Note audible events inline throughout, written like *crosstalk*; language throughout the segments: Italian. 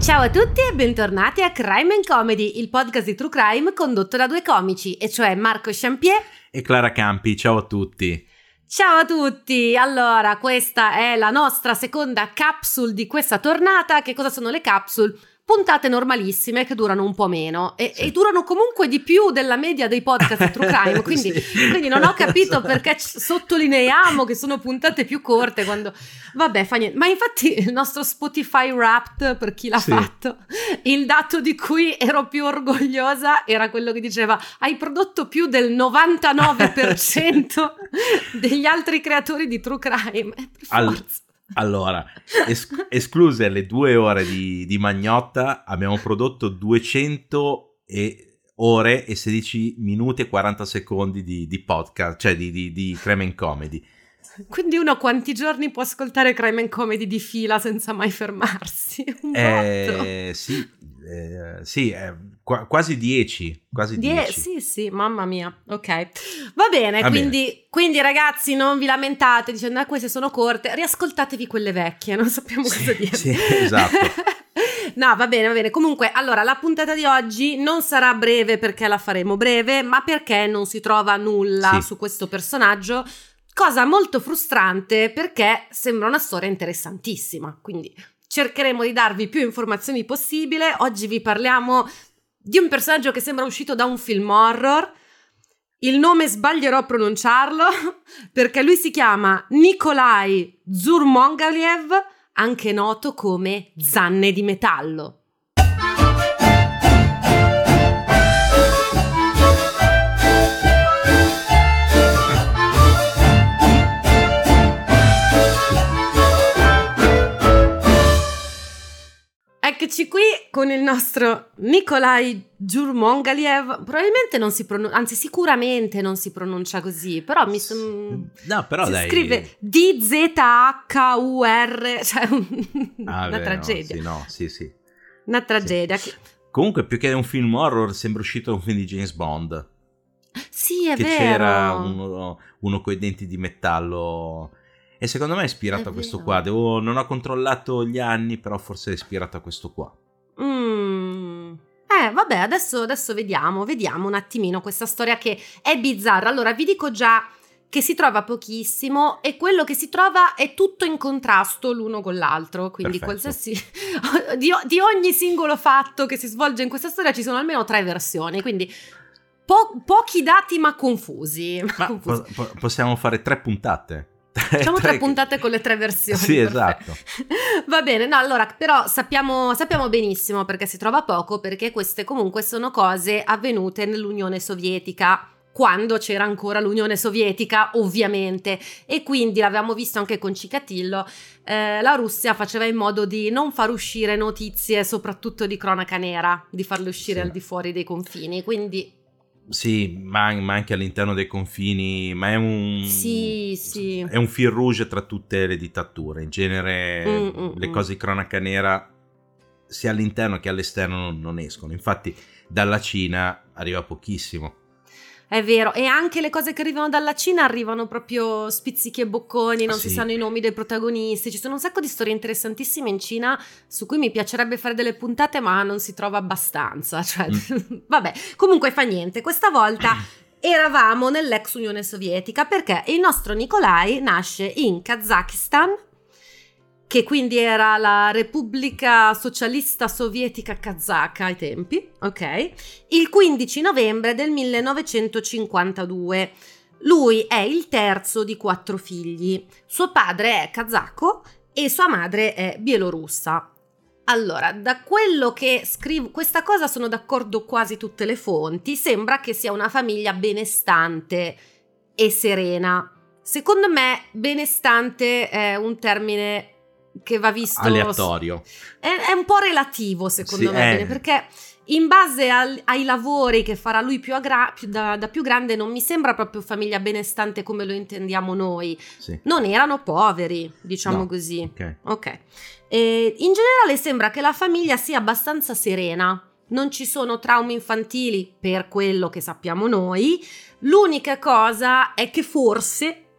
Ciao a tutti e bentornati a Crime and Comedy, il podcast di True Crime condotto da due comici, e cioè Marco Champier e Clara Campi. Ciao a tutti. Ciao a tutti! Allora, questa è la nostra seconda capsule di questa tornata. Che cosa sono le capsule? Puntate normalissime che durano un po' meno e, sì. e, durano comunque di più della media dei podcast True Crime, *laughs* quindi, sì. quindi non ho capito *laughs* perché sottolineiamo che sono puntate più corte quando... Vabbè, fa niente. Ma infatti il nostro Spotify Wrapped, per chi l'ha sì. fatto, il dato di cui ero più orgogliosa era quello che diceva hai prodotto più del 99% *laughs* degli altri creatori di True Crime. Al- allora, es- escluse le due ore di, di, Magnotta, abbiamo prodotto 200 e ore e 16 minuti e 40 secondi di, di podcast, cioè di, di, di Creme and Comedy. Quindi uno quanti giorni può ascoltare Crime and Comedy di fila senza mai fermarsi? *laughs* Un eh, sì, eh, sì eh, qu- quasi 10. Quasi 10. Sì, sì, mamma mia. Ok. Va bene, Va quindi, bene. quindi, ragazzi non vi lamentate dicendo ah, queste sono corte, riascoltatevi quelle vecchie, non sappiamo sì, cosa dire. Sì, esatto. *laughs* no, va bene, va bene. Comunque, allora, la puntata di oggi non sarà breve perché la faremo breve, ma perché non si trova nulla sì. su questo personaggio Cosa molto frustrante perché sembra una storia interessantissima, quindi cercheremo di darvi più informazioni possibile. Oggi vi parliamo di un personaggio che sembra uscito da un film horror. Il nome sbaglierò a pronunciarlo *laughs* perché lui si chiama Nikolai Zurmongaliev, anche noto come Zanne di metallo. Eccoci qui con il nostro Nikolai Giurmongaliev. Probabilmente non si pronuncia, anzi sicuramente non si pronuncia così, però mi sono... No, però si dai. scrive D-Z-H-U-R, cioè un... ah, una beh, tragedia. No, sì, no, sì, sì. Una tragedia. Sì. Comunque, più che un film horror, sembra uscito un film di James Bond. Sì, è che vero. c'era uno, uno con i denti di metallo e secondo me è ispirato è a questo qua. Devo, non ho controllato gli anni, però forse è ispirato a questo qua. Mm. Eh, vabbè, adesso, adesso vediamo, vediamo un attimino questa storia che è bizzarra. Allora, vi dico già che si trova pochissimo e quello che si trova è tutto in contrasto l'uno con l'altro, quindi qualsiasi *laughs* di, di, ogni singolo fatto che si svolge in questa storia ci sono almeno tre versioni, quindi po- pochi dati ma confusi. Ma confusi. Po- possiamo fare tre puntate. Facciamo tre, tre puntate con le tre versioni. Sì, esatto. *laughs* Va bene, no, allora, però sappiamo, sappiamo, benissimo perché si trova poco, perché queste comunque sono cose avvenute nell'Unione Sovietica, quando c'era ancora l'Unione Sovietica, ovviamente, e quindi l'avevamo visto anche con Cicatillo, eh, la Russia faceva in modo di non far uscire notizie, soprattutto di cronaca nera, di farle uscire sì. al di fuori dei confini, quindi sì, ma, ma, anche all'interno dei confini, ma è un, sì, sì. È un fil rouge tra tutte le dittature. In genere mm, mm, le cose di cronaca nera sia all'interno che all'esterno non, non escono. Infatti dalla Cina arriva pochissimo. È vero, e anche le cose che arrivano dalla Cina arrivano proprio spizzichi e bocconi, non ah, sì. si sanno i nomi dei protagonisti. Ci sono un sacco di storie interessantissime in Cina su cui mi piacerebbe fare delle puntate, ma non si trova abbastanza. *laughs* Cioè, mm. vabbè, comunque fa niente. Questa volta *clears throat* eravamo nell'ex Unione Sovietica perché il nostro Nikolai nasce in Kazakistan che quindi era la Repubblica Socialista Sovietica Kazaka ai tempi, ok? Il 15 novembre del 1952. Lui è il terzo di quattro figli. Suo padre è kazako e sua madre è bielorussa. Allora, da quello che scrivo, questa cosa sono d'accordo quasi tutte le fonti, sembra che sia una famiglia benestante e serena. Secondo me benestante è un termine che va visto aleatorio. È, è un po' relativo secondo sì, me, è... perché in base al, ai lavori che farà lui più, agra- più da, da, più grande non mi sembra proprio famiglia benestante come lo intendiamo noi. Sì. Non erano poveri, diciamo no. così. Ok. okay. In generale sembra che la famiglia sia abbastanza serena. Non ci sono traumi infantili per quello che sappiamo noi. L'unica cosa è che forse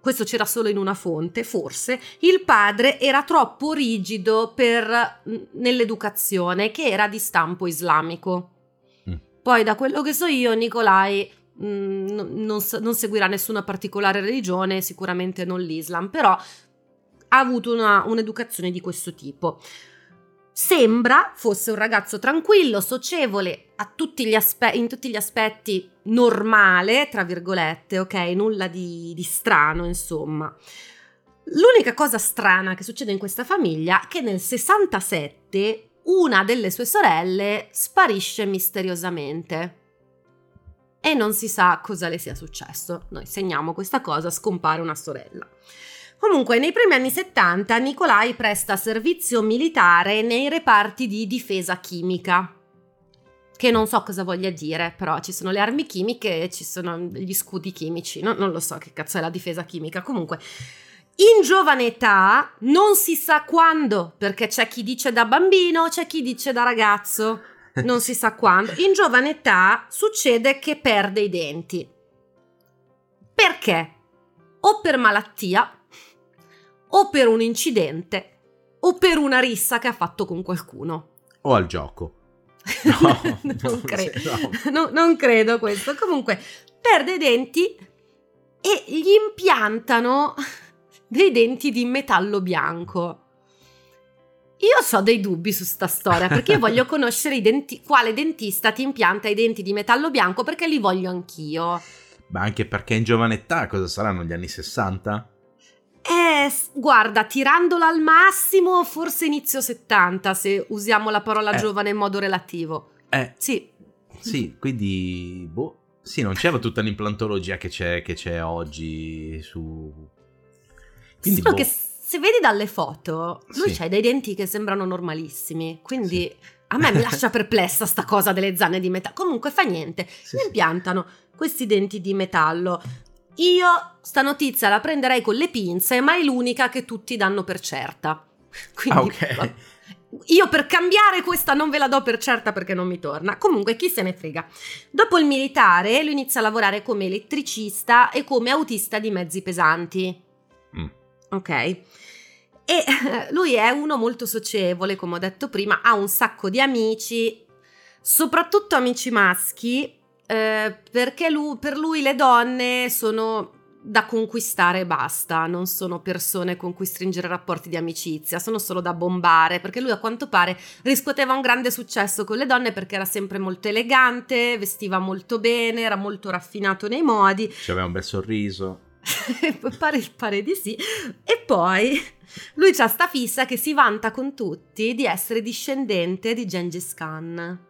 questo c'era solo in una fonte, forse, il padre era troppo rigido per, nell'educazione, che era di stampo islamico. Mm. Poi, da quello che so io, Nicolai mh, non, non, seguirà nessuna particolare religione, sicuramente non l'Islam, però ha avuto una, un'educazione di questo tipo. Sembra fosse un ragazzo tranquillo, socievole, tutti aspe- in tutti gli aspetti normale, tra virgolette, ok? Nulla di, di strano, insomma. L'unica cosa strana che succede in questa famiglia è che nel 67 una delle sue sorelle sparisce misteriosamente. E non si sa cosa le sia successo. Noi segniamo questa cosa, scompare una sorella. Comunque, nei primi anni 70 Nicolai presta servizio militare nei reparti di difesa chimica. Che non so cosa voglia dire, però ci sono le armi chimiche e ci sono gli scudi chimici. No? Non lo so che cazzo è la difesa chimica. Comunque, in giovane età, non si sa quando, perché c'è chi dice da bambino, c'è chi dice da ragazzo, non si sa *laughs* quando. In giovane età succede che perde i denti. Perché? O per malattia, o per un incidente o per una rissa che ha fatto con qualcuno. O al gioco. No, *laughs* non, credo. No. No, non credo questo. Comunque, perde i denti e gli impiantano *laughs* dei denti di metallo bianco. Io ho dei dubbi su sta storia perché io *laughs* voglio conoscere i denti, quale dentista ti impianta i denti di metallo bianco perché li voglio anch'io. Ma anche perché in giovane età cosa saranno gli anni 60? Eh, guarda, tirandola al massimo, forse inizio 70, se usiamo la parola eh. giovane in modo relativo. Eh. Sì. Sì, quindi, boh, sì, non c'era tutta l'implantologia che c'è, che c'è oggi su... Quindi, Solo boh. che se vedi dalle foto, lui sì. ha dei denti che sembrano normalissimi, quindi... Sì. A me mi lascia *laughs* perplessa sta cosa delle zanne di metallo. Comunque fa niente. Sì, impiantano questi denti di metallo. Io sta notizia la prenderei con le pinze, ma è l'unica che tutti danno per certa. *laughs* Quindi, ah, ok. Io per cambiare questa non ve la do per certa perché non mi torna. Comunque, chi se ne frega. Dopo il militare, lui inizia a lavorare come elettricista e come autista di mezzi pesanti. Mm. Ok. E *laughs* lui è uno molto socievole, come ho detto prima, ha un sacco di amici, soprattutto amici maschi, eh, perché lui, per lui le donne sono da conquistare e basta, non sono persone con cui stringere rapporti di amicizia, sono solo da bombare, perché lui a quanto pare riscuoteva un grande successo con le donne perché era sempre molto elegante, vestiva molto bene, era molto raffinato nei modi. Aveva un bel sorriso. *laughs* pare, pare di sì. E poi lui ha sta fissa che si vanta con tutti di essere discendente di Gengis Khan.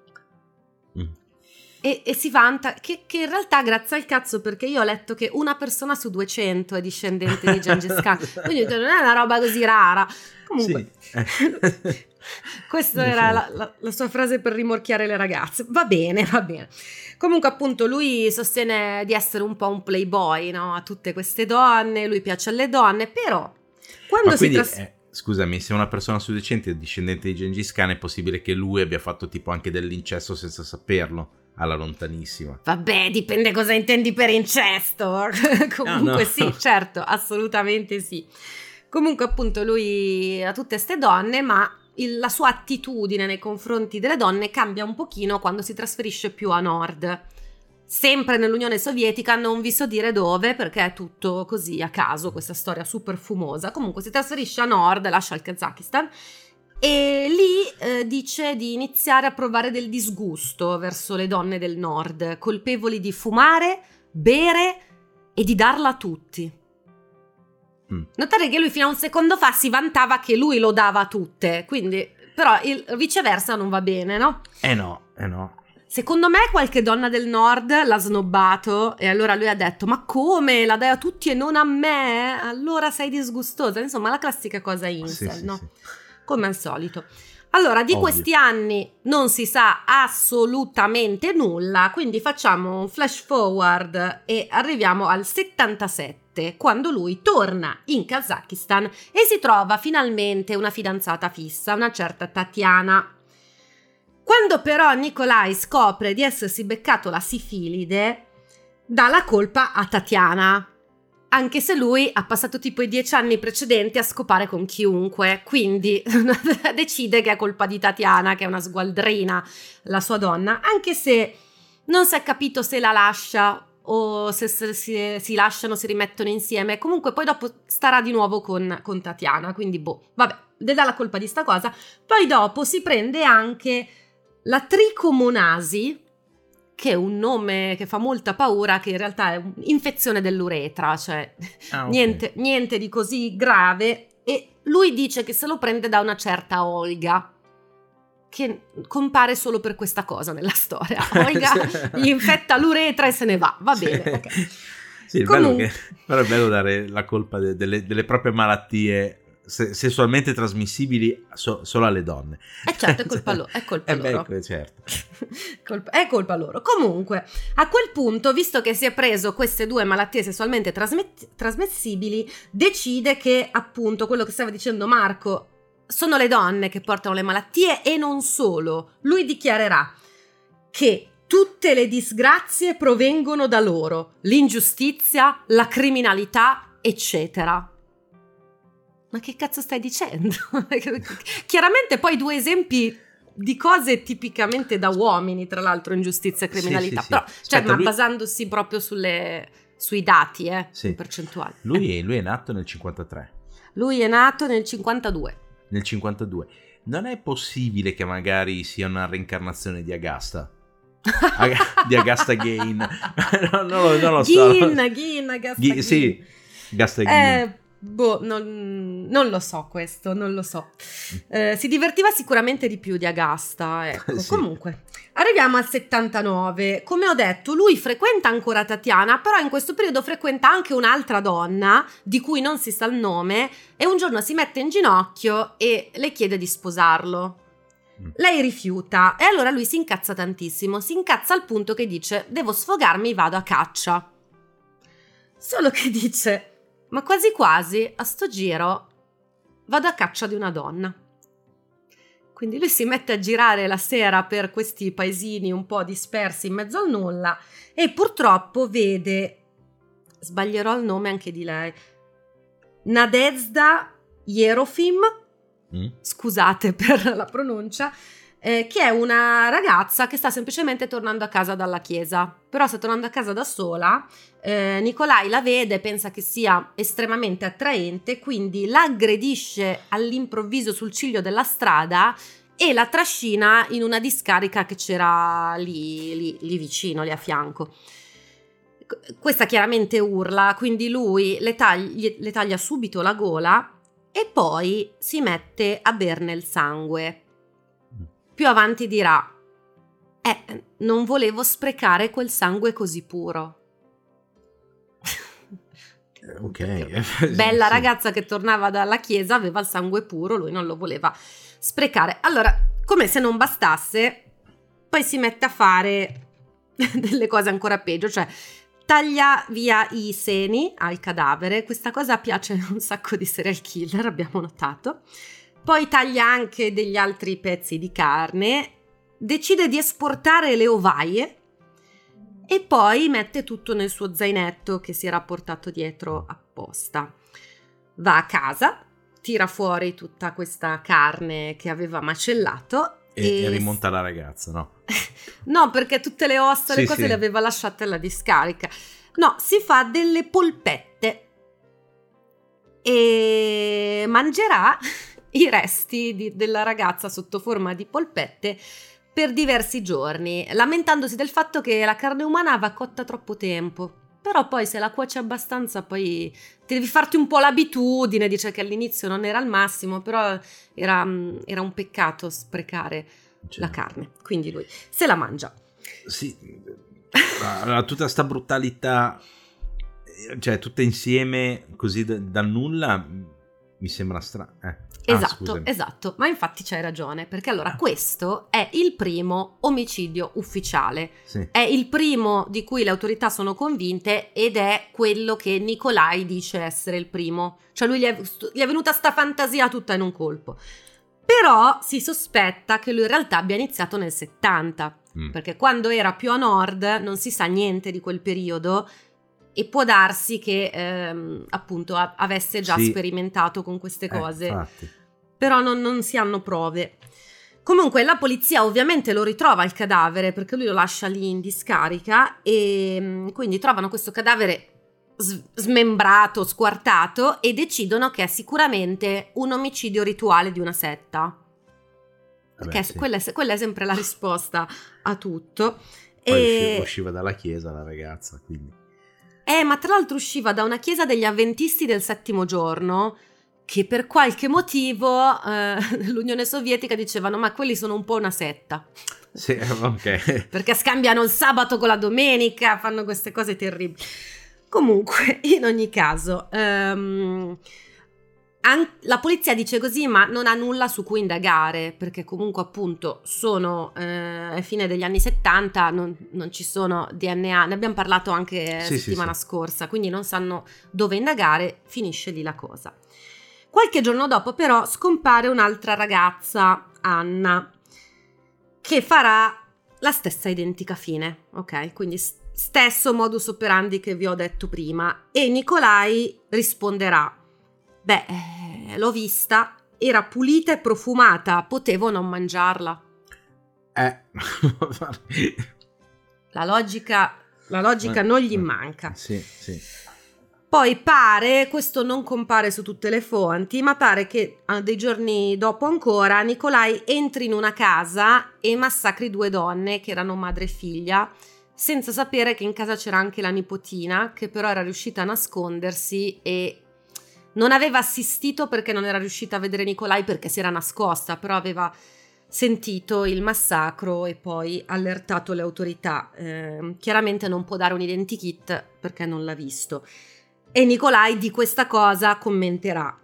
E, e, si vanta che, che, in realtà grazie al cazzo perché io ho letto che una persona su 200 è discendente di Gengis Khan. *laughs* Quindi non è una roba così rara. Comunque sì. *laughs* *laughs* questa era la, la, la, sua frase per rimorchiare le ragazze. Va bene va bene. Comunque appunto lui sostiene di essere un po' un playboy no? a tutte queste donne lui piace alle donne però quando Ma si trasforma eh, scusami, se una persona su 200 è discendente di Gengis Khan è possibile che lui abbia fatto tipo anche dell'incesso senza saperlo alla lontanissima. Vabbè, dipende cosa intendi per incesto. *laughs* Comunque ah, no. sì, *laughs* certo, assolutamente sì. Comunque appunto lui ha tutte queste donne, ma il, la sua attitudine nei confronti delle donne cambia un pochino quando si trasferisce più a nord. Sempre nell'Unione Sovietica, non vi so dire dove perché è tutto così a caso, questa storia super fumosa. Comunque si trasferisce a nord, lascia il Kazakistan e lì eh, dice di iniziare a provare del disgusto verso le donne del nord, colpevoli di fumare, bere e di darla a tutti. Mm. Notare che lui fino a un secondo fa si vantava che lui lo dava a tutte, quindi però il viceversa non va bene, no? Eh no, eh no. Secondo me qualche donna del nord l'ha snobbato e allora lui ha detto ma come la dai a tutti e non a me? Allora sei disgustosa. Insomma la classica cosa incel, sì, no? Sì, sì come al solito. Allora, di Ovvio. questi anni non si sa assolutamente nulla, quindi facciamo un flash forward e arriviamo al 77, quando lui torna in Kazakistan e si trova finalmente una fidanzata fissa, una certa Tatiana. Quando però Nikolai scopre di essersi beccato la sifilide, dà la colpa a Tatiana anche se lui ha passato tipo i dieci anni precedenti a scopare con chiunque, quindi *laughs* decide che è colpa di Tatiana, che è una sgualdrina, la sua donna, anche se non si è capito se la lascia o se, se, se si lasciano, si rimettono insieme. Comunque poi dopo starà di nuovo con, con Tatiana, quindi boh, vabbè, le dà la colpa di sta cosa. Poi dopo si prende anche la tricomonasi, che è un nome che fa molta paura, che in realtà è un'infezione dell'uretra, cioè ah, okay. niente, niente di così grave. E lui dice che se lo prende da una certa Olga, che compare solo per questa cosa nella storia. *laughs* Olga gli infetta l'uretra e se ne va, va bene. Okay. Sì, Comunque... che, però è bello dare la colpa de, delle, delle proprie malattie sessualmente trasmissibili so, solo alle donne. Eh certo, è *laughs* colpa, lo- è colpa eh loro. Beh, certo. *laughs* colpa, è colpa loro. Comunque, a quel punto, visto che si è preso queste due malattie sessualmente trasmet- trasmissibili, decide che appunto quello che stava dicendo Marco sono le donne che portano le malattie e non solo. Lui dichiarerà che tutte le disgrazie provengono da loro, l'ingiustizia, la criminalità, eccetera. Ma che cazzo stai dicendo? *laughs* Chiaramente poi due esempi di cose tipicamente da uomini, tra l'altro, ingiustizia e criminalità. Sì, sì, Però, sì. Cioè, ma lui... basandosi proprio sulle, sui dati, eh, sì. percentuali. Lui, eh. lui è nato nel 53. Lui è nato nel 52. Nel 52. Non è possibile che magari sia una reincarnazione di Agasta? *laughs* di Agasta Gain. no, *laughs* no, non lo so. Gin, Gin, Agasta Gain. Sì, Agasta Gain. Eh, Boh, non, non, lo so questo, non lo so. Eh, si divertiva sicuramente di più di Agasta, ecco. *laughs* sì. Comunque, arriviamo al 79. Come ho detto, lui frequenta ancora Tatiana, però in questo periodo frequenta anche un'altra donna, di cui non si sa il nome, e un giorno si mette in ginocchio e le chiede di sposarlo. Mm. Lei rifiuta e allora lui si incazza tantissimo, si incazza al punto che dice devo sfogarmi, vado a caccia. Solo che dice ma quasi quasi a sto giro vado a caccia di una donna. Quindi lui si mette a girare la sera per questi paesini un po' dispersi in mezzo al nulla e purtroppo vede, sbaglierò il nome anche di lei, Nadezda Jerofim, mm. scusate per la pronuncia, eh, che è una ragazza che sta semplicemente tornando a casa dalla chiesa, però sta tornando a casa da sola. Eh, Nicolai la vede, pensa che sia estremamente attraente, quindi la aggredisce all'improvviso sul ciglio della strada e la trascina in una discarica che c'era lì, lì, lì vicino, lì a fianco. Questa chiaramente urla, quindi lui le, tagli, le taglia subito la gola e poi si mette a berne il sangue più avanti dirà, eh, non volevo sprecare quel sangue così puro. *laughs* Ok. *laughs* Bella sì. ragazza che tornava dalla chiesa, aveva il sangue puro, lui non lo voleva sprecare. Allora, come se non bastasse, poi si mette a fare *laughs* delle cose ancora peggio, cioè taglia via i seni al cadavere. Questa cosa piace un sacco di serial killer, abbiamo notato. Poi taglia anche degli altri pezzi di carne, decide di esportare le ovaie e poi mette tutto nel suo zainetto che si era portato dietro apposta. Va a casa, tira fuori tutta questa carne che aveva macellato e, e rimonta la ragazza, no? *laughs* no, perché tutte le ossa, sì, le cose sì. le aveva lasciate alla discarica. No, si fa delle polpette e mangerà i resti di, della ragazza sotto forma di polpette per diversi giorni, lamentandosi del fatto che la carne umana va cotta troppo tempo. Però poi se la cuoci abbastanza poi devi farti un po' l'abitudine, dice che all'inizio non era il massimo, però era, era un peccato sprecare cioè. la carne. Quindi lui se la mangia. Sì, tutta questa brutalità, cioè tutta insieme così dal nulla mi sembra strano. Eh. Ah, esatto, ah, esatto, ma infatti c'hai ragione, perché allora ah. questo è il primo omicidio ufficiale, sì. è il primo di cui le autorità sono convinte ed è quello che Nicolai dice essere il primo, cioè lui gli è, gli è venuta sta fantasia tutta in un colpo. Però si sospetta che lui in realtà abbia iniziato nel 70, mm. perché quando era più a nord non si sa niente di quel periodo e può darsi che ehm, appunto a- avesse già Sì. sperimentato con queste Eh, cose, infatti. però non, non si hanno prove. Comunque la polizia ovviamente lo ritrova il cadavere perché lui lo lascia lì in discarica e mm, quindi trovano questo cadavere smembrato, squartato e decidono che è sicuramente un omicidio rituale di una setta. Vabbè, Perché sì. quella, è, quella è sempre la risposta a tutto. Poi E- usci- usciva dalla chiesa la ragazza, quindi... Eh, ma tra l'altro usciva da una chiesa degli avventisti del settimo giorno che per qualche motivo eh, *laughs* l'Unione Sovietica dicevano ma quelli sono un po' una setta. Sì, ok. *laughs* Perché scambiano il sabato con la domenica, fanno queste cose terribili. Comunque, in ogni caso, ehm, an- la polizia dice così, ma non ha nulla su cui indagare, perché comunque appunto sono eh, fine degli anni 70, non, non ci sono DNA, ne abbiamo parlato anche Sì, sì, settimana sì. scorsa, quindi non sanno dove indagare, finisce lì la cosa. Qualche giorno dopo però scompare un'altra ragazza, Anna, che farà la stessa identica fine, ok? Quindi stesso modus operandi che vi ho detto prima e Nicolai risponderà, beh, eh, l'ho vista, era pulita e profumata, potevo non mangiarla. Eh. *laughs* La logica, la logica Eh, non gli eh. manca. sì, sì. Poi pare, questo non compare su tutte le fonti, ma pare che ah, dei giorni dopo ancora Nicolai entri in una casa e massacri due donne che erano madre e figlia, senza sapere che in casa c'era anche la nipotina, che però era riuscita a nascondersi e non aveva assistito perché non era riuscita a vedere Nicolai perché si era nascosta, però aveva sentito il massacro e poi allertato le autorità. Eh, chiaramente non può dare un identikit perché non l'ha visto. E Nicolai di questa cosa commenterà.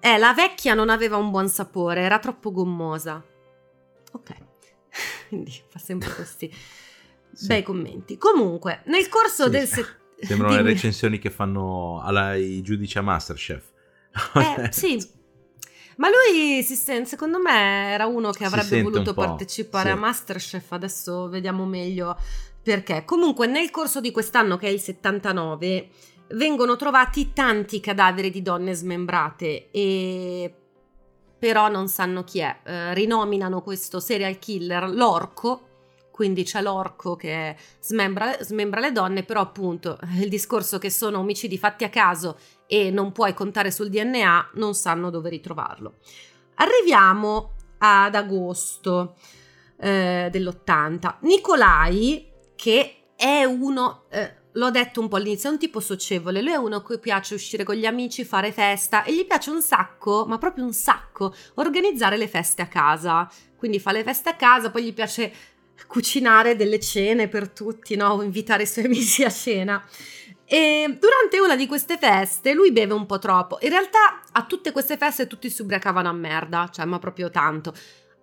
Eh, la vecchia non aveva un buon sapore, era troppo gommosa. Ok. *laughs* Quindi fa sempre questi Sì. bei commenti. Comunque, nel corso Sì. del... se- *laughs* Sembrano le recensioni che fanno alla, i giudici a Masterchef. Eh, sì. Ma lui, si sen- secondo me, era uno che avrebbe voluto partecipare sì. a Masterchef. Adesso vediamo meglio perché. Comunque, nel corso di quest'anno, che è il 79, vengono trovati tanti cadaveri di donne smembrate e però non sanno chi è. Eh, rinominano questo serial killer l'orco. Quindi c'è l'orco che smembra, smembra le donne, però appunto il discorso che sono omicidi fatti a caso e non puoi contare sul DNA, non sanno dove ritrovarlo. Arriviamo ad agosto eh, dell'80. Nicolai, che è uno, eh, l'ho detto un po' all'inizio, è un tipo socievole, lui è uno a cui piace uscire con gli amici, fare festa e gli piace un sacco, ma proprio un sacco, organizzare le feste a casa. Quindi fa le feste a casa, poi gli piace cucinare delle cene per tutti, no? O invitare i suoi *laughs* amici a cena. E durante una di queste feste lui beve un po' troppo. In realtà a tutte queste feste tutti si ubriacavano a merda, cioè ma proprio tanto.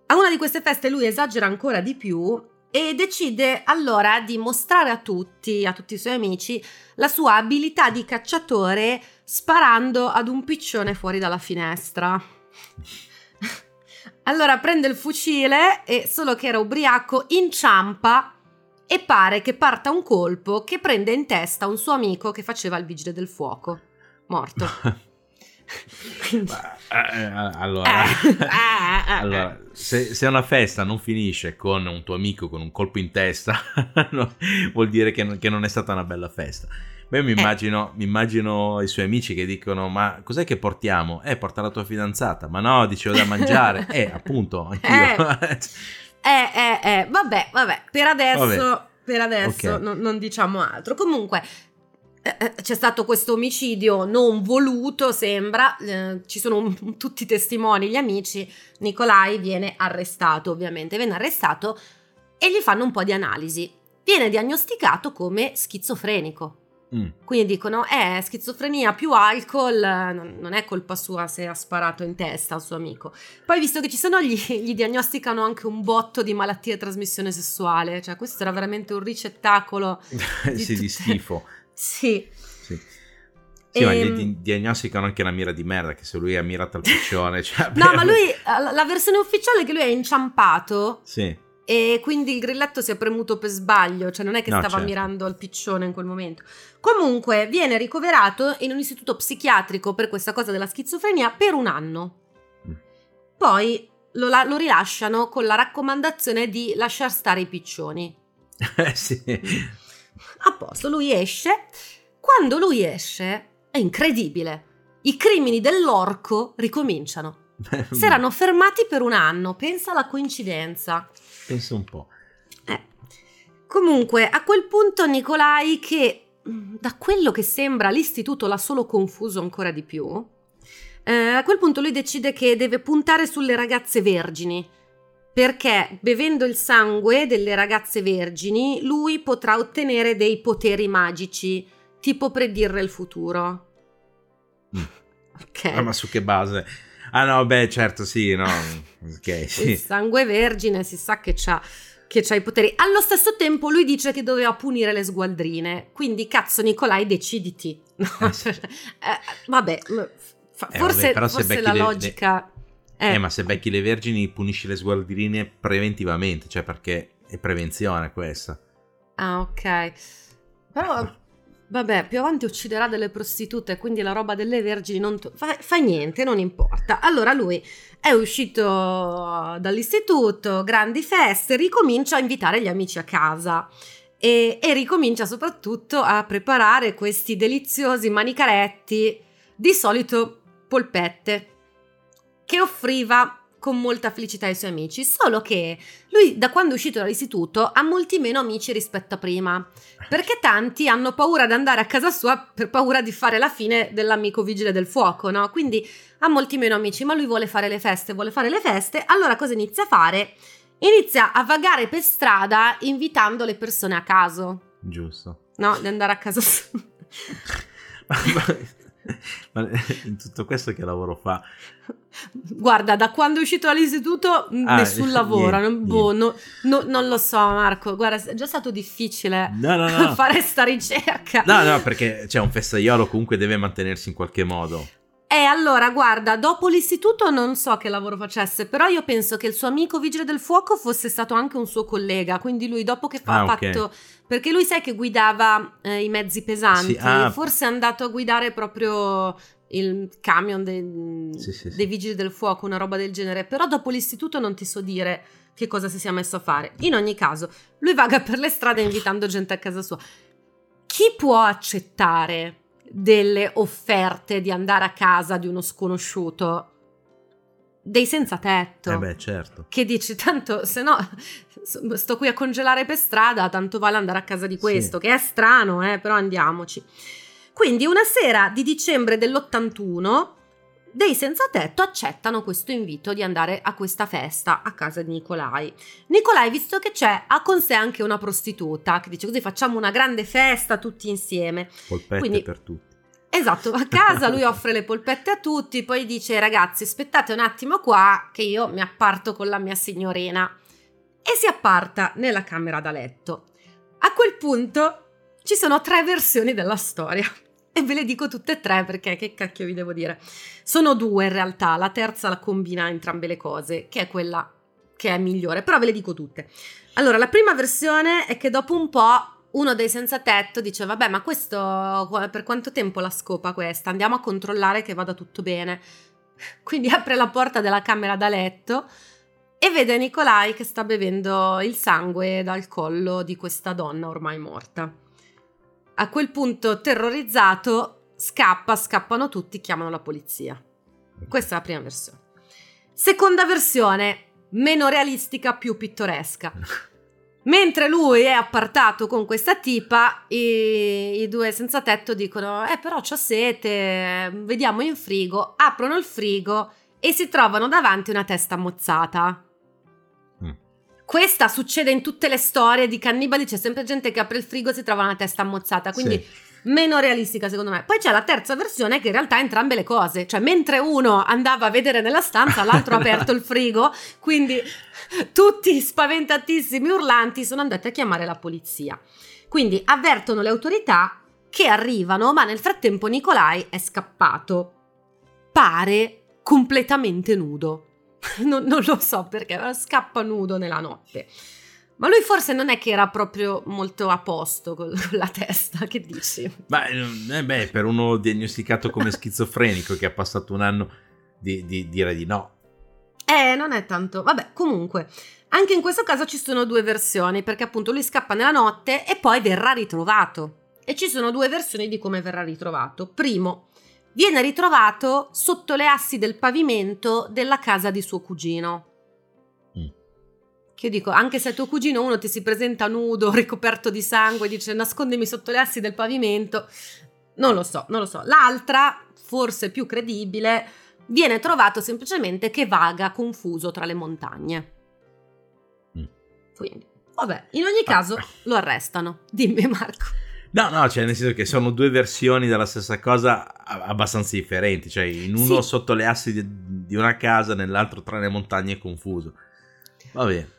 A una di queste feste lui esagera ancora di più e decide allora di mostrare a tutti, a tutti i suoi amici, la sua abilità di cacciatore sparando ad un piccione fuori dalla finestra. Allora prende il fucile e solo che era ubriaco inciampa e pare che parta un colpo che prende in testa un suo amico che faceva il vigile del fuoco. Morto. *laughs* Eh, eh, allora, Eh, allora se, se una festa non finisce con un tuo amico con un colpo in testa, *laughs* vuol dire che che non è stata una bella festa. Beh, Eh. mi immagino, mi immagino i suoi amici che dicono: Ma cos'è che portiamo? Eh, porta la tua fidanzata. Ma no, dicevo da mangiare. *laughs* eh, appunto, anch'io. *laughs* Eh, eh, eh, vabbè, vabbè, per adesso, Vabbè. per adesso Ok. non, non diciamo altro. Comunque, eh, eh, c'è stato questo omicidio non voluto, sembra, eh, ci sono tutti i testimoni, gli amici, Nicolai viene arrestato, ovviamente, viene arrestato e gli fanno un po' di analisi. Viene diagnosticato come schizofrenico. Mm. Quindi dicono, eh, schizofrenia più alcol, eh, non, non è colpa sua se ha sparato in testa al suo amico. Poi, visto che ci sono, gli, *laughs* gli diagnosticano anche un botto di malattie a trasmissione sessuale. Cioè, questo era veramente un ricettacolo. *laughs* sì, di tutte- schifo. *laughs* Sì. Sì. Sì, ma gli Ehm. di- diagnosticano anche la mira di merda, che se lui è ammirato al piccione... Cioè, No, beh, ma lui, la la versione ufficiale è che lui è inciampato Sì. E quindi il grilletto si è premuto per sbaglio, cioè non è che No, stava certo. mirando al piccione in quel momento. Comunque viene ricoverato in un istituto psichiatrico per questa cosa della schizofrenia per un anno. Mm. Poi lo, la- lo rilasciano con la raccomandazione di lasciar stare i piccioni. *laughs* Eh, sì. A posto, lui esce. Quando lui esce, è incredibile. I crimini dell'orco ricominciano. *laughs* Si erano fermati per un anno, pensa alla coincidenza. Penso un po'. Eh. Comunque, a quel punto Nicolai, che mh, da quello che sembra l'istituto l'ha solo confuso ancora di più, eh, a quel punto lui decide che deve puntare sulle ragazze vergini. Perché bevendo il sangue delle ragazze vergini, lui potrà ottenere dei poteri magici, tipo predire il futuro. Mm. Ok. Ah, ma su che base? Ah no, beh, certo, sì, no. Ok, sì. Il sangue vergine si sa che c'ha, che c'ha i poteri. Allo stesso tempo lui dice che doveva punire le sgualdrine. Quindi cazzo Nicolai deciditi. *laughs* No, Eh, sì. eh, vabbè, fa- Eh, forse, vabbè, forse la le- logica... è Eh, ma se becchi le vergini punisci le sgualdirine preventivamente, cioè perché è prevenzione questa. Ah ok. Però vabbè, più avanti ucciderà delle prostitute, quindi la roba delle vergini non... to- fa, fa niente, non importa. Allora lui è uscito dall'istituto, grandi feste, ricomincia a invitare gli amici a casa. E, e ricomincia soprattutto a preparare questi deliziosi manicaretti, di solito polpette, che offriva con molta felicità ai suoi amici. Solo che lui, da quando è uscito dall'istituto, ha molti meno amici rispetto a prima. Perché tanti hanno paura di andare a casa sua per paura di fare la fine dell'amico vigile del fuoco, no? Quindi ha molti meno amici, ma lui vuole fare le feste, vuole fare le feste. Allora cosa inizia a fare? Inizia a vagare per strada invitando le persone a caso. Giusto. No, di andare a casa sua. *laughs* *laughs* *laughs* Ma- in tutto questo che lavoro fa? Guarda, da quando è uscito dall'istituto mh, Ah, nessun *laughs* lavoro. niente, non, boh, no- no- non lo so, Marco. Guarda, è già stato difficile no, no. *laughs* fare sta ricerca. No, no, perché cioè, un festaiolo comunque deve mantenersi in qualche modo. E allora, guarda, dopo l'istituto non so che lavoro facesse, però io penso che il suo amico vigile del fuoco fosse stato anche un suo collega, quindi lui dopo che fa- Ah, ha ok. fatto... Perché lui sai che guidava eh, i mezzi pesanti, Sì, ah. forse è andato a guidare proprio il camion dei, sì, sì. dei vigili del fuoco, una roba del genere, però dopo l'istituto non ti so dire che cosa si sia messo a fare. In ogni caso, lui vaga per le strade invitando gente a casa sua. Chi può accettare delle offerte di andare a casa di uno sconosciuto? Dei senza tetto. Eh beh, certo. Che dici, tanto se no sto qui a congelare per strada, tanto vale andare a casa di questo, che è strano, eh, però andiamoci. Quindi una sera di dicembre dell'81 dei senza tetto accettano questo invito di andare a questa festa a casa di Nicolai. Nicolai, visto che c'è, ha con sé anche una prostituta che dice così facciamo una grande festa tutti insieme. Polpette Quindi- per tutti. Esatto, a casa lui *laughs* offre le polpette a tutti, poi dice ragazzi aspettate un attimo qua che io mi apparto con la mia signorina e si apparta nella camera da letto. A quel punto ci sono tre versioni della storia e ve le dico tutte e tre perché che cacchio vi devo dire. Sono due in realtà, la terza la combina entrambe le cose, che è quella che è migliore, però ve le dico tutte. Allora, la prima versione è che dopo un po' uno dei senza tetto dice vabbè ma questo per quanto tempo la scopa questa andiamo a controllare che vada tutto bene *laughs* quindi apre la porta della camera da letto e vede Nicolai che sta bevendo il sangue dal collo di questa donna ormai morta a quel punto terrorizzato scappa scappano tutti chiamano la polizia questa è la prima versione seconda versione meno realistica più pittoresca *laughs* Mentre lui è appartato con questa tipa, i, i due senza tetto dicono: Eh, però c'ho sete, vediamo in frigo. Aprono il frigo e si trovano davanti una testa mozzata. Questa succede in tutte le storie di cannibali, c'è sempre gente che apre il frigo e si trova una testa mozzata, quindi Sì. meno realistica secondo me. Poi c'è la terza versione che in realtà è entrambe le cose, cioè mentre uno andava a vedere nella stanza, l'altro ha aperto il frigo, quindi tutti spaventatissimi, urlanti, sono andati a chiamare la polizia. Quindi avvertono le autorità che arrivano, ma nel frattempo Nicolai è scappato. Pare completamente nudo. *laughs* non, non lo so perché, scappa nudo nella notte. Ma lui forse non è che era proprio molto a posto *laughs* con la testa, che dici? Beh, eh beh per uno diagnosticato come schizofrenico che ha passato un anno di, di dire di no. Eh, non è tanto. Vabbè, comunque, anche in questo caso ci sono due versioni, perché appunto lui scappa nella notte e poi verrà ritrovato. E ci sono due versioni di come verrà ritrovato. Primo, viene ritrovato sotto le assi del pavimento della casa di suo cugino. Mm. Che io dico, anche se tuo cugino uno ti si presenta nudo, *laughs* ricoperto di sangue, dice nascondimi sotto le assi del pavimento, non lo so, non lo so. L'altra, forse più credibile, viene trovato semplicemente che vaga confuso tra le montagne. Mm. Quindi, vabbè, in ogni caso ah. lo arrestano. Dimmi Marco. No, no, cioè nel senso che sono due versioni della stessa cosa abbastanza differenti, cioè in uno sì. sotto le assi di, di, una casa, nell'altro tra le montagne è confuso. Va bene.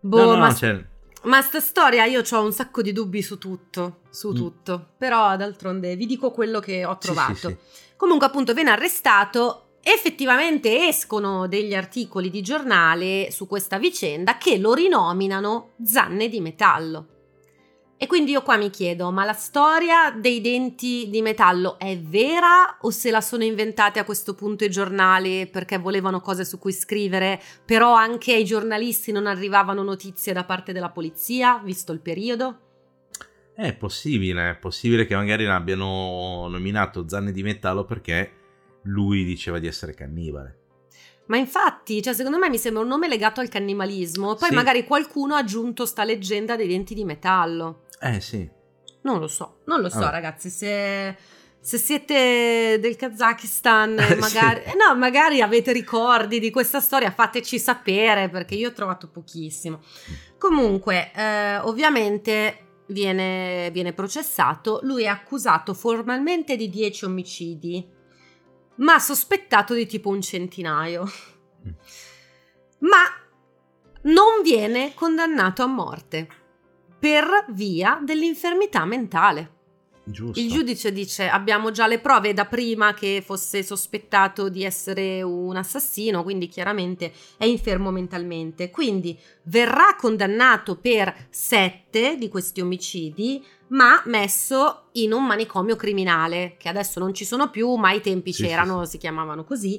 Boh, no, no, ma, cioè... ma sta storia io ho un sacco di dubbi su tutto, su mm. tutto, però d'altronde vi dico quello che ho trovato. Sì, sì, Comunque appunto viene arrestato effettivamente escono degli articoli di giornale su questa vicenda che lo rinominano zanne di metallo. E quindi io qua mi chiedo, ma la storia dei denti di metallo è vera o se la sono inventate a questo punto i giornali perché volevano cose su cui scrivere, però anche ai giornalisti non arrivavano notizie da parte della polizia, visto il periodo? È possibile, è possibile che magari l'abbiano nominato zanne di metallo perché lui diceva di essere cannibale. Ma infatti, cioè, secondo me mi sembra un nome legato al cannibalismo. Poi sì. magari qualcuno ha aggiunto sta leggenda dei denti di metallo. Eh sì. Non lo so, non lo so, allora. ragazzi. Se, se, siete del Kazakistan, *laughs* magari, sì. no, magari avete ricordi di questa storia, fateci sapere perché io ho trovato pochissimo. Comunque, eh, ovviamente viene, viene processato. Lui è accusato formalmente di 10 omicidi ma sospettato di tipo un centinaio. Mm. Ma non viene condannato a morte per via dell'infermità mentale. Giusto. Il giudice dice abbiamo già le prove da prima che fosse sospettato di essere un assassino, quindi chiaramente è infermo mentalmente. Quindi verrà condannato per sette di questi omicidi, ma messo in un manicomio criminale, che adesso non ci sono più, ma ai tempi sì, c'erano, sì, si chiamavano così.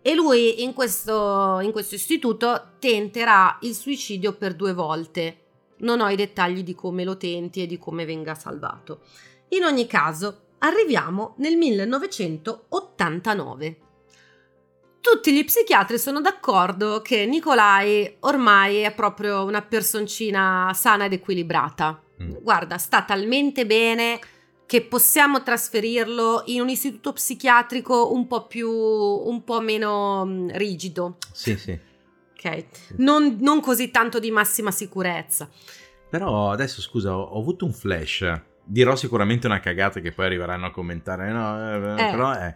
E lui in questo, in questo istituto tenterà il suicidio per due volte. Non ho i dettagli di come lo tenti e di come venga salvato. In ogni caso, arriviamo nel 1989. Tutti gli psichiatri sono d'accordo che Nicolai ormai è proprio una personcina sana ed equilibrata. Mm. Guarda, sta talmente bene che possiamo trasferirlo in un istituto psichiatrico un po' più, un po' meno mm, rigido. Sì, sì. Ok, non, non così tanto di massima sicurezza. Però adesso scusa, ho, ho avuto un flash dirò sicuramente una cagata che poi arriveranno a commentare, no, eh, eh. Però, eh,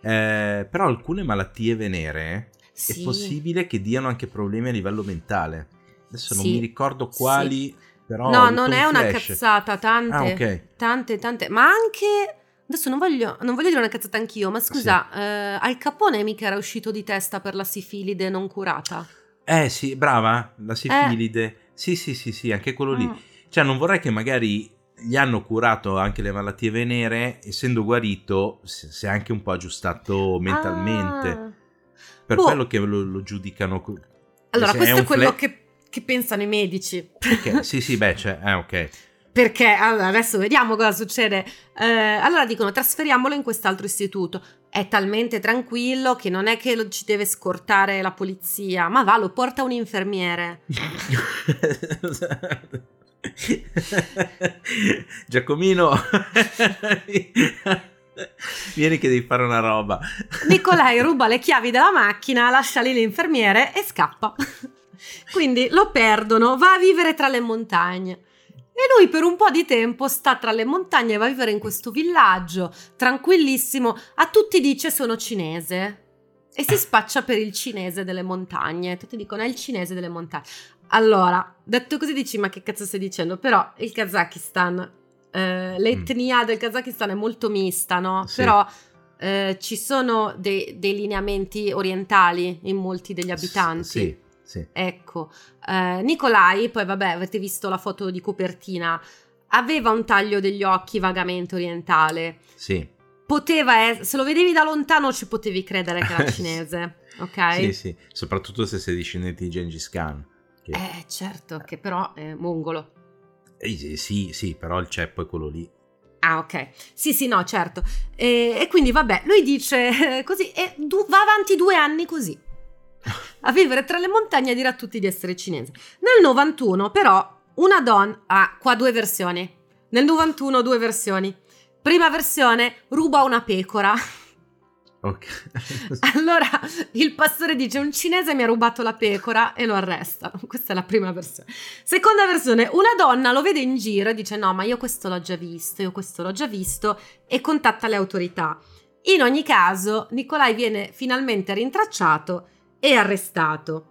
eh, però, alcune malattie venere sì. è possibile che diano anche problemi a livello mentale. Adesso sì. non mi ricordo quali, sì. però... No, non è un una cazzata, tante, ah, okay. tante, tante, ma anche... Adesso non voglio, non voglio dire una cazzata anch'io, ma scusa, sì. eh, Al Capone mica era uscito di testa per la sifilide non curata? Eh sì, brava, la sifilide. Eh. Sì, sì, sì, sì, anche quello lì. Mm. Cioè, non vorrei che magari gli hanno curato anche le malattie venere, essendo guarito si è anche un po' aggiustato mentalmente. Ah. Per boh. quello che lo, lo giudicano. Allora, questo è, è quello fle- che, che, pensano i medici. Okay. sì, sì, beh, cioè, eh, ok. Perché allora, adesso vediamo cosa succede. Eh, allora dicono trasferiamolo in quest'altro istituto. È talmente tranquillo che non è che lo, ci deve scortare la polizia, ma va, lo porta un infermiere. *laughs* Giacomino, *laughs* vieni che devi fare una roba. Nicolai *laughs* ruba le chiavi della macchina, lascia lì l'infermiere e scappa. Quindi lo perdono, va a vivere tra le montagne. E lui per un po' di tempo sta tra le montagne, va a vivere in questo villaggio, tranquillissimo. A tutti dice sono cinese. E si spaccia per il cinese delle montagne. Tutti dicono è il cinese delle montagne. Allora, detto così dici ma che cazzo stai dicendo? Però il Kazakistan, eh, l'etnia mm. del Kazakistan è molto mista, no? Sì. Però eh, ci sono dei, dei, lineamenti orientali in molti degli abitanti. Sì, sì. Ecco, eh, Nicolai, poi vabbè, avete visto la foto di copertina, aveva un taglio degli occhi vagamente orientale. Sì. Poteva essere, se lo vedevi da lontano ci potevi credere che era *laughs* cinese, ok? Sì, sì, soprattutto se sei discendente di Gengis Khan. Che... Eh, certo, che però è mongolo. Eh, sì, sì, però il ceppo è quello lì. Ah, ok. Sì, sì, no, certo. E, e quindi, vabbè, lui dice *laughs* così e du- va avanti due anni così. *laughs* A vivere tra le montagne e dire a tutti di essere cinese. Nel 91, però, una donna... Ah, qua due versioni. Nel 91 due versioni. Prima versione, ruba una pecora. Ok. *laughs* allora il pastore dice un cinese mi ha rubato la pecora e lo arrestano. Questa è la prima versione. Seconda versione, una donna lo vede in giro e dice no ma io questo l'ho già visto, io questo l'ho già visto e contatta le autorità. In ogni caso Nicolai viene finalmente rintracciato e arrestato.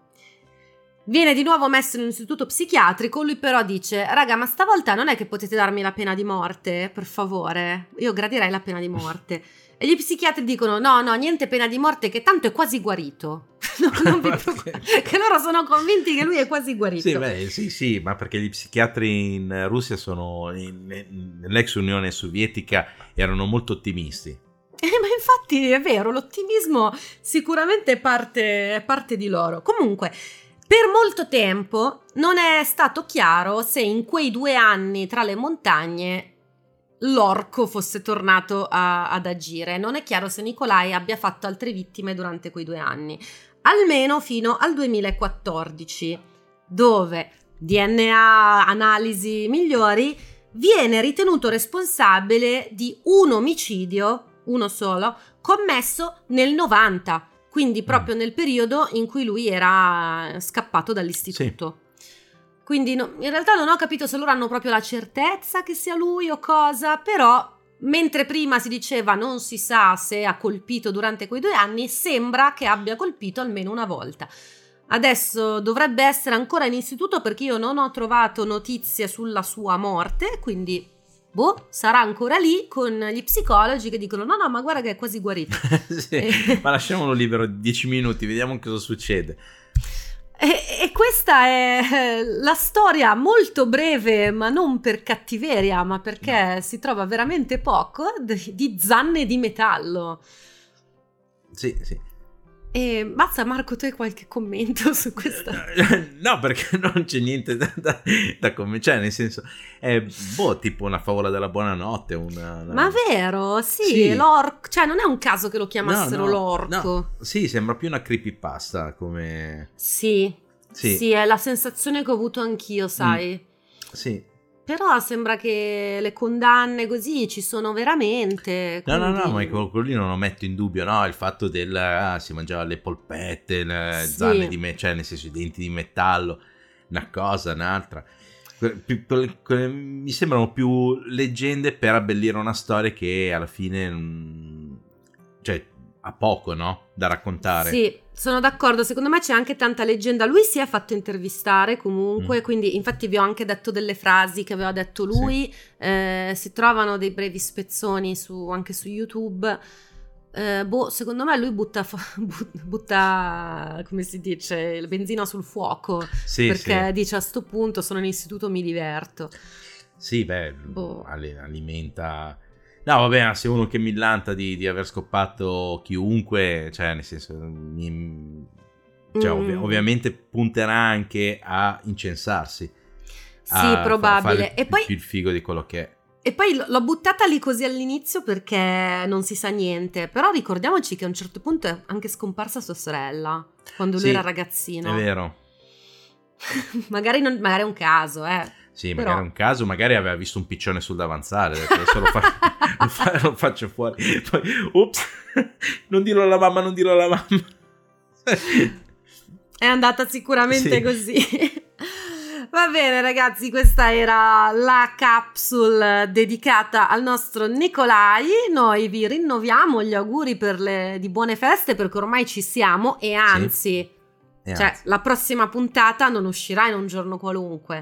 Viene di nuovo messo in un istituto psichiatrico, lui però dice, raga, ma stavolta non è che potete darmi la pena di morte, per favore? Io gradirei la pena di morte. E gli psichiatri dicono, no, no, niente pena di morte, che tanto è quasi guarito. *laughs* vi *laughs* che loro sono convinti che lui è quasi guarito. Sì, beh, sì, sì, ma perché gli psichiatri in Russia sono, in, nell'ex Unione Sovietica, erano molto ottimisti. *laughs* Eh, ma infatti è vero, l'ottimismo sicuramente è parte, è parte di loro. Comunque, per molto tempo non è stato chiaro se in quei due anni tra le montagne l'orco fosse tornato a, ad agire. Non è chiaro se Nicolai abbia fatto altre vittime durante quei due anni, almeno fino al 2014, dove DNA, analisi migliori, viene ritenuto responsabile di un omicidio, uno solo, commesso nel 90 quindi proprio nel periodo in cui lui era scappato dall'istituto. Sì. Quindi no, in realtà non ho capito se loro hanno proprio la certezza che sia lui o cosa, però mentre prima si diceva non si sa se ha colpito durante quei due anni, sembra che abbia colpito almeno una volta. Adesso dovrebbe essere ancora in istituto perché io non ho trovato notizie sulla sua morte, quindi boh, sarà ancora lì con gli psicologi che dicono no, no, ma guarda che è quasi guarito. *laughs* sì, e... ma lasciamolo libero 10 minuti, vediamo cosa succede. E, e, questa è eh, la storia molto breve, ma non per cattiveria, ma perché no. si trova veramente poco, di zanne di metallo. Sì, sì. E basta Marco, tu hai qualche commento su questo? *laughs* No, perché *laughs* non c'è niente da, da, da commentare, cioè nel senso, è boh, tipo una favola della buonanotte. Una, una... Ma vero? Sì, sì. l'orco, cioè non è un caso che lo chiamassero no, no, l'orco. No. Sì, sembra più una creepypasta come... Sì, sì, sì, è la sensazione che ho avuto anch'io, sai. Mm. Sì, però sembra che le condanne così ci sono veramente. Quindi... No, no, no, ma quello lì non lo metto in dubbio, no? Il fatto del ah, si mangiava le polpette, le sì. zanne di me, cioè nel senso i denti di metallo, una cosa, un'altra. Mi sembrano più leggende per abbellire una storia che alla fine. Ha poco, no? Da raccontare. Sì, sono d'accordo. Secondo me c'è anche tanta leggenda. Lui si è fatto intervistare comunque, mm. quindi infatti vi ho anche detto delle frasi che aveva detto lui. Sì. Eh, si trovano dei brevi spezzoni su, anche su YouTube. Eh, boh, secondo me lui butta, *laughs* butta, come si dice, il benzina sul fuoco. Sì, perché sì. dice a sto punto sono in istituto, mi diverto. Sì, beh, boh. alimenta No, vabbè, se uno che millanta di, di aver scoppato chiunque, cioè, nel senso, mi, cioè, mm. ov- ovviamente punterà anche a incensarsi. Sì, probabile. E poi il figo di quello che è. E poi l'ho buttata lì così all'inizio perché non si sa niente. Però ricordiamoci che a un certo punto è anche scomparsa sua sorella quando lui sì, era ragazzino. È vero. *laughs* magari, non, magari è un caso, eh. Sì, Però... magari è un caso, magari aveva visto un piccione sul davanzale, adesso lo, fa... *laughs* *laughs* lo, fa... lo, faccio fuori. Poi, ups, *laughs* non dirlo alla mamma, non dirlo alla mamma. è andata sicuramente sì. così. Va bene ragazzi, questa era la capsule dedicata al nostro Nicolai. Noi vi rinnoviamo gli auguri per le, di buone feste perché ormai ci siamo e anzi, sì. e cioè, anzi. la prossima puntata non uscirà in un giorno qualunque.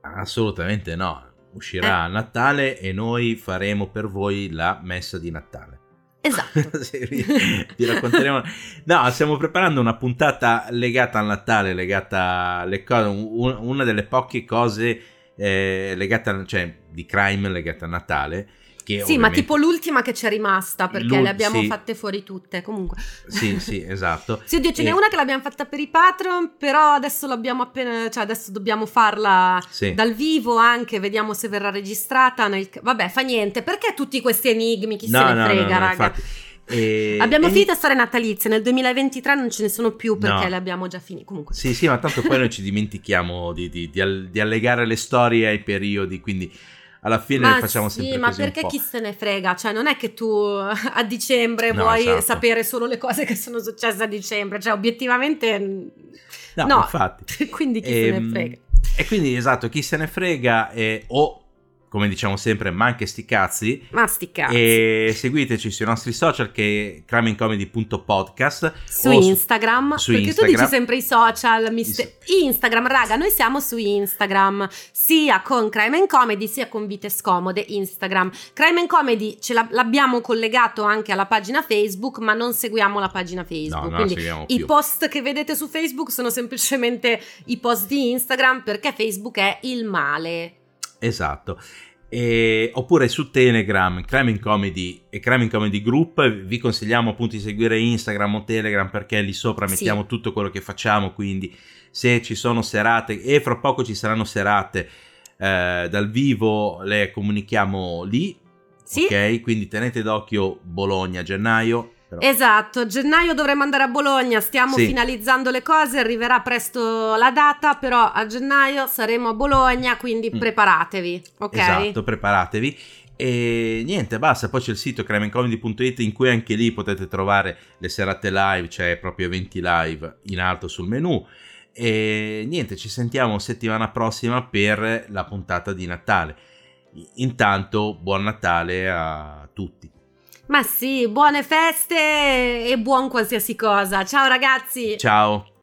Assolutamente no. Uscirà eh. a Natale e noi faremo per voi la messa di Natale. Esatto. *laughs* ti racconteremo. No, stiamo preparando una puntata legata al Natale, legata alle cose, una delle poche cose eh, legate, a, cioè di crime legate a Natale sì, ovviamente... ma tipo l'ultima che ci è rimasta perché le abbiamo sì. fatte fuori tutte. Comunque. Sì, sì, *laughs* esatto. sì, oddio, ce n'è una che l'abbiamo fatta per i Patreon, però adesso l'abbiamo appena. cioè adesso dobbiamo farla sì. dal vivo anche, vediamo se verrà registrata. Nel... Vabbè, fa niente. Perché tutti questi enigmi? Chi no, se ne no, frega, no, raga? E... Abbiamo e... finito storie natalizie, nel 2023 non ce ne sono più perché no. le abbiamo già finite. Comunque. Sì, sì, ma tanto poi noi ci dimentichiamo di, di, di, di allegare le storie ai periodi, quindi alla fine ma facciamo sì, sempre ma perché chi se ne frega? Cioè, non è che tu a dicembre no, vuoi esatto. sapere solo le cose che sono successe a dicembre, cioè obiettivamente no, no. infatti. *laughs* quindi chi e, se ne ehm, frega. E quindi esatto, chi se ne frega è, o come diciamo sempre, ma anche sti cazzi. Ma sti cazzi. E seguiteci sui nostri social che è crimingcomedy.podcast. Su Instagram. Su perché Instagram. tu dici sempre i social. Mister... Instagram, raga, noi siamo su Instagram. Sia con Crime and Comedy sia con Vite Scomode. Instagram. Crime and Comedy ce l'abbiamo collegato anche alla pagina Facebook, ma non seguiamo la pagina Facebook. No, Quindi i post che vedete su Facebook sono semplicemente i post di Instagram perché Facebook è il male. Esatto. E, oppure su Telegram, Crime Comedy e Crime Comedy Group. Vi consigliamo appunto di seguire Instagram o Telegram perché lì sopra mettiamo sì. tutto quello che facciamo. Quindi, se ci sono serate, e fra poco ci saranno serate eh, dal vivo, le comunichiamo lì. Sì. Ok, quindi tenete d'occhio Bologna gennaio però. Esatto, gennaio dovremmo andare a Bologna, stiamo sì. finalizzando le cose, arriverà presto la data, però a gennaio saremo a Bologna, quindi mm. preparatevi, ok? Esatto, preparatevi. E niente, basta. Poi c'è il sito crimeandcomedy.it in cui anche lì potete trovare le serate live, cioè proprio eventi live in alto sul menu. E niente, ci sentiamo settimana prossima per la puntata di Natale. Intanto, buon Natale a tutti. Ma sì, buone feste e buon qualsiasi cosa. Ciao ragazzi. Ciao.